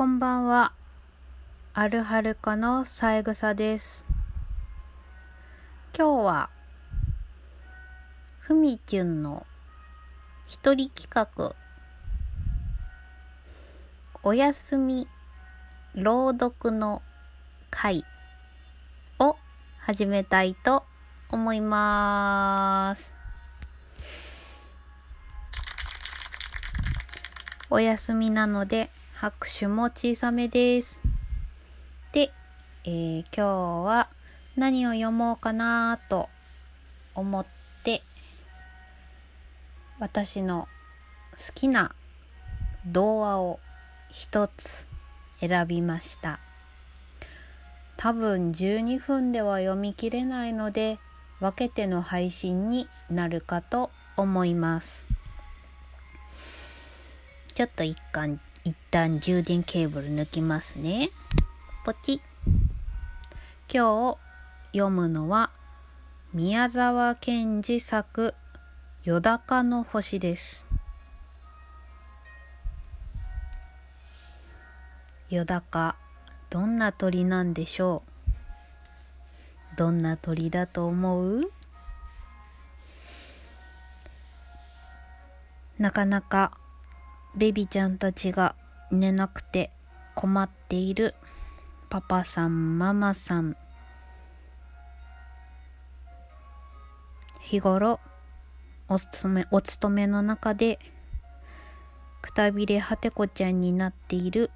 こんばんは。あるはるかのさえぐさです。今日は、ふみきゅんの一人企画、おやすみ朗読の会を始めたいと思います。お休みなので拍手も小さめです。で、えー今日は何を読もうかなと思って私の好きな童話を一つ選びました。多分12分では読み切れないので分けての配信になるかと思います。ちょっと一旦、一旦充電ケーブル抜きますね。ポチ今日読むのは宮沢賢治作「よだかの星」です。よだかどんな鳥なんでしょう？どんな鳥だと思う？なかなかベビちゃんたちが寝なくて困っているパパさんママさん日頃お勤めお勤めの中でくたびれ果てこちゃんになっている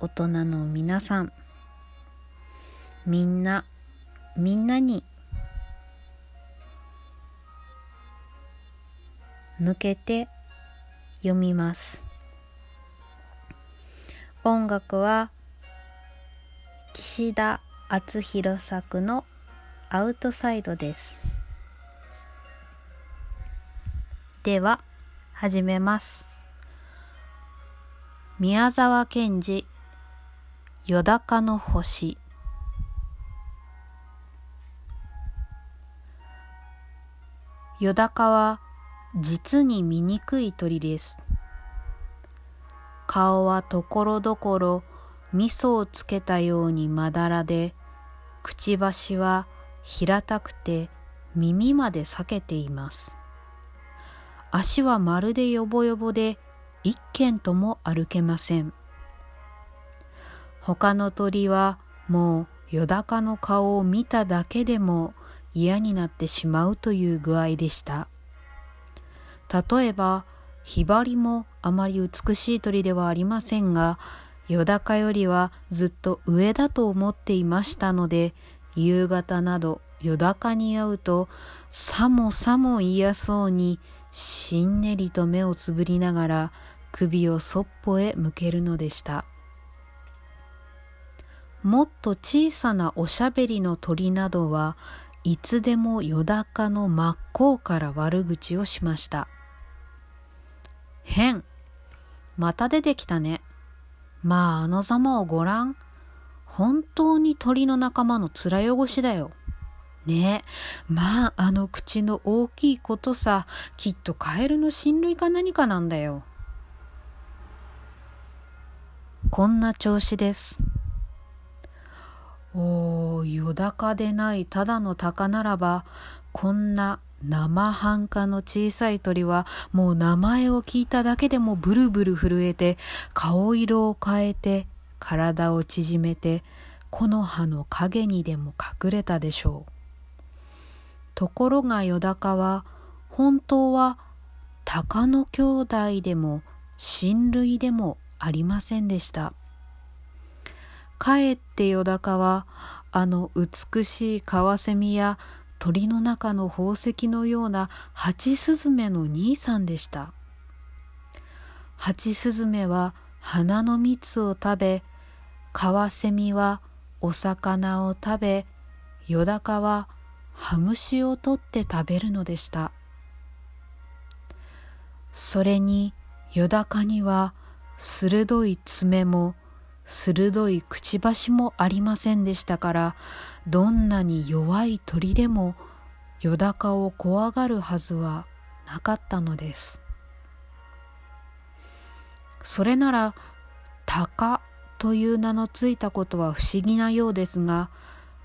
大人の皆さんみんなみんなに向けて読みます。音楽は岸田篤弘作の「アウトサイド」です。では始めます。宮沢賢治「よだかの星」よだかは実に醜い鳥です。顔はところどころ味噌をつけたようにまだらでくちばしは平たくて耳まで裂けています。足はまるでよぼよぼで一軒とも歩けません。他の鳥はもうよだかの顔を見ただけでも嫌になってしまうという具合でした。例えばヒバリもあまり美しい鳥ではありませんがよだかよりはずっと上だと思っていましたので夕方などよだかに会うとさもさも嫌そうにしんねりと目をつぶりながら首をそっぽへ向けるのでした。もっと小さなおしゃべりの鳥などはいつでもよだかの真っ向から悪口をしました。変。また出てきたね。まああのざまをごらん本当に鳥の仲間の面汚しだよ。ね。えまああの口の大きいことさ。きっとカエルの親類か何かなんだよ。こんな調子です。おーよだかでないただの鷹ならばこんな生半可の小さい鳥はもう名前を聞いただけでもブルブル震えて顔色を変えて体を縮めて木の葉の陰にでも隠れたでしょう。ところがよだかは本当は鷹の兄弟でも親類でもありませんでした。かえってよだかはあの美しいカワセミや鳥の中の宝石のようなハチスズメの兄さんでした。ハチスズメは花の蜜を食べカワセミはお魚を食べよだかはハムシを取って食べるのでした。それによだかには鋭い爪も鋭いくちばしもありませんでしたからどんなに弱い鳥でもよだかを怖がるはずはなかったのです。それなら鷹という名のついたことは不思議なようですが、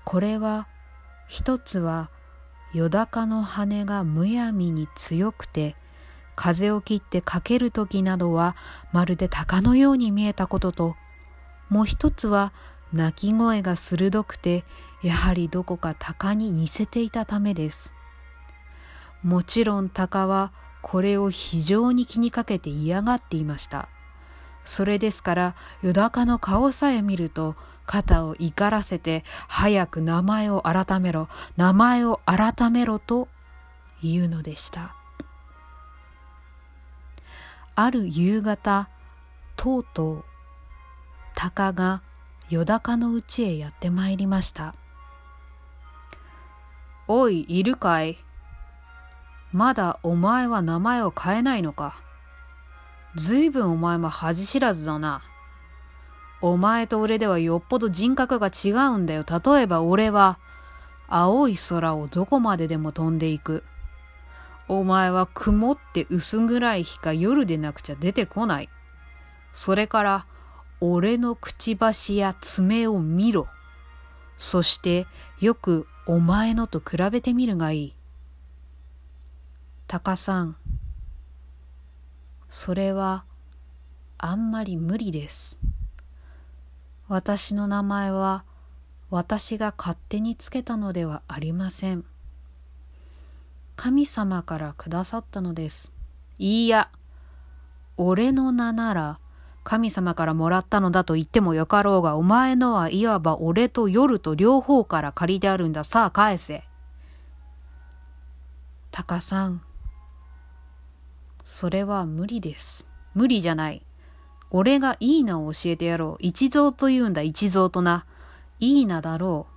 これは一つはよだかの羽がむやみに強くて風を切ってかける時などはまるで鷹のように見えたことともう一つは鳴き声が鋭くてやはりどこか鷹に似せていたためです。もちろん鷹はこれを非常に気にかけて嫌がっていました。それですからよだかの顔さえ見ると肩を怒らせて早く名前を改めろ名前を改めろと言うのでした。ある夕方とうとう鷹がよだかのうちへやってまいりましたおいいるかい？まだお前は名前を変えないのか？ずいぶんお前も恥知らずだなお前と俺ではよっぽど人格が違うんだよ。例えば俺は、青い空をどこまででも飛んでいく。お前は曇って薄暗い日か夜でなくちゃ出てこない。それから、俺のくちばしや爪を見ろ。そしてよくお前のと比べてみるがいい。タカさん、それはあんまり無理です。私の名前は私が勝手につけたのではありません。神様からくださったのです。いいや、俺の名なら神様からもらったのだと言ってもよかろうが、お前のはいわば俺と夜と両方から借りてあるんだ。さあ返せ。タカさん、それは無理です。無理じゃない。俺がいい名を教えてやろう。一蔵と言うんだ、一蔵とな。いい名だろう。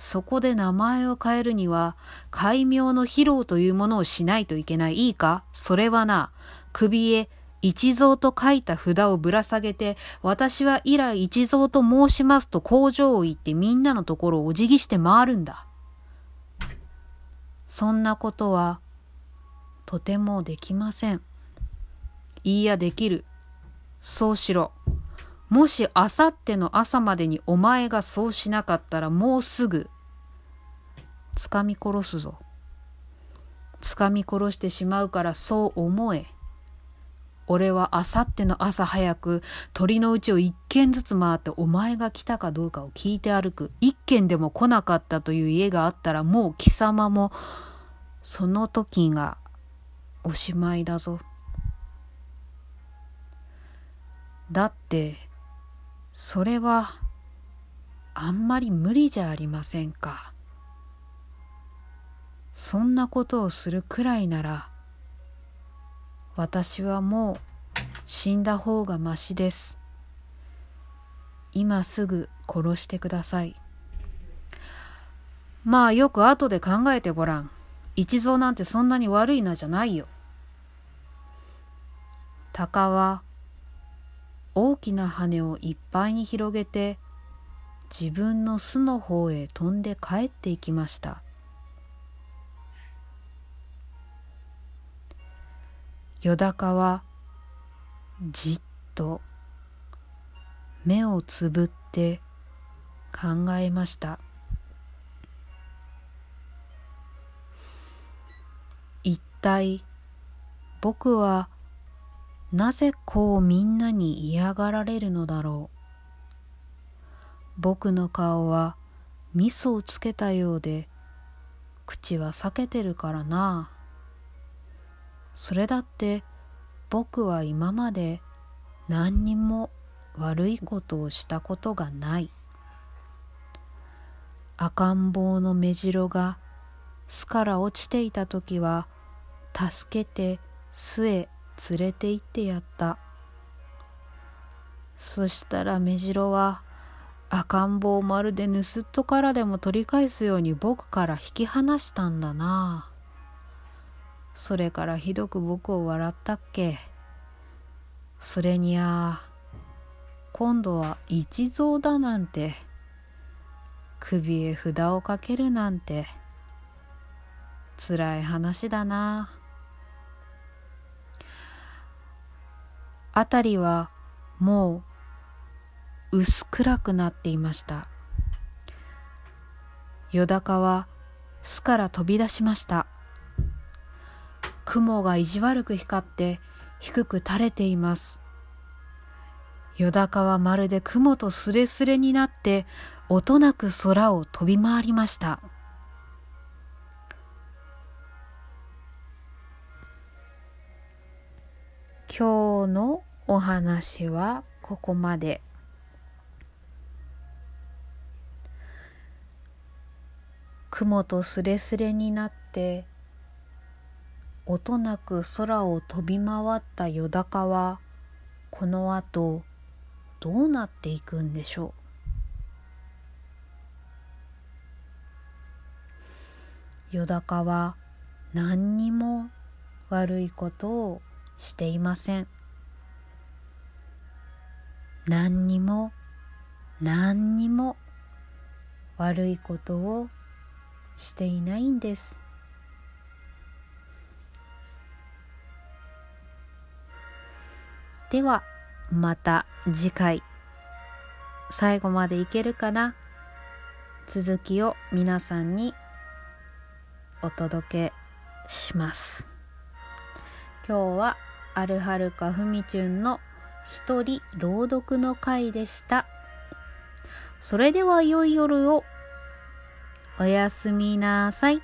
そこで名前を変えるには、戒名の披露というものをしないといけない。いいか？それはな、首へ一蔵と書いた札をぶら下げて、私は以来一蔵と申しますと工場を行ってみんなのところをお辞儀して回るんだ。そんなことは、とてもできません。いいや、できる。そうしろ。もしあさっての朝までにお前がそうしなかったらもうすぐ、つかみ殺すぞ。つかみ殺してしまうからそう思え。俺はあさっての朝早く鳥のうちを一軒ずつ回ってお前が来たかどうかを聞いて歩く。一軒でも来なかったという家があったらもう貴様もその時がおしまいだぞ。だってそれはあんまり無理じゃありませんかそんなことをするくらいなら私はもう死んだ方がましです。今すぐ殺してください。まあよく後で考えてごらん。一蔵なんてそんなに悪いなじゃないよ。鷹は大きな羽をいっぱいに広げて自分の巣の方へ飛んで帰っていきました。よだかはじっと目をつぶって考えました。一体僕はなぜこうみんなに嫌がられるのだろう。僕の顔は味噌をつけたようで口は裂けてるからな。それだって僕は今まで何にも悪いことをしたことがない。赤ん坊の目白が巣から落ちていた時は助けて巣へ連れて行ってやった。そしたら目白は赤ん坊をまるで盗っ人からでも取り返すように僕から引き離したんだな。あそれからひどく僕を笑ったっけ？それにゃ今度は一蔵だなんて。首へ札をかけるなんて。つらい話だな。あ辺りはもう薄暗くなっていました。よだかは巣から飛び出しました。雲が意地悪く光って低く垂れていますよだかはまるで雲とすれすれになって音なく空を飛び回りました今日のお話はここまで。雲とすれすれになって音なく空を飛び回ったよだかはこのあとどうなっていくんでしょう？よだかは何にも悪いことをしていません。何にも何にも悪いことをしていないんです。ではまた次回。最後までいけるかな？続きを皆さんにお届けします。今日はアルハルカふみちゅんの一人朗読の回でした。それでは良い夜を。おやすみなさい。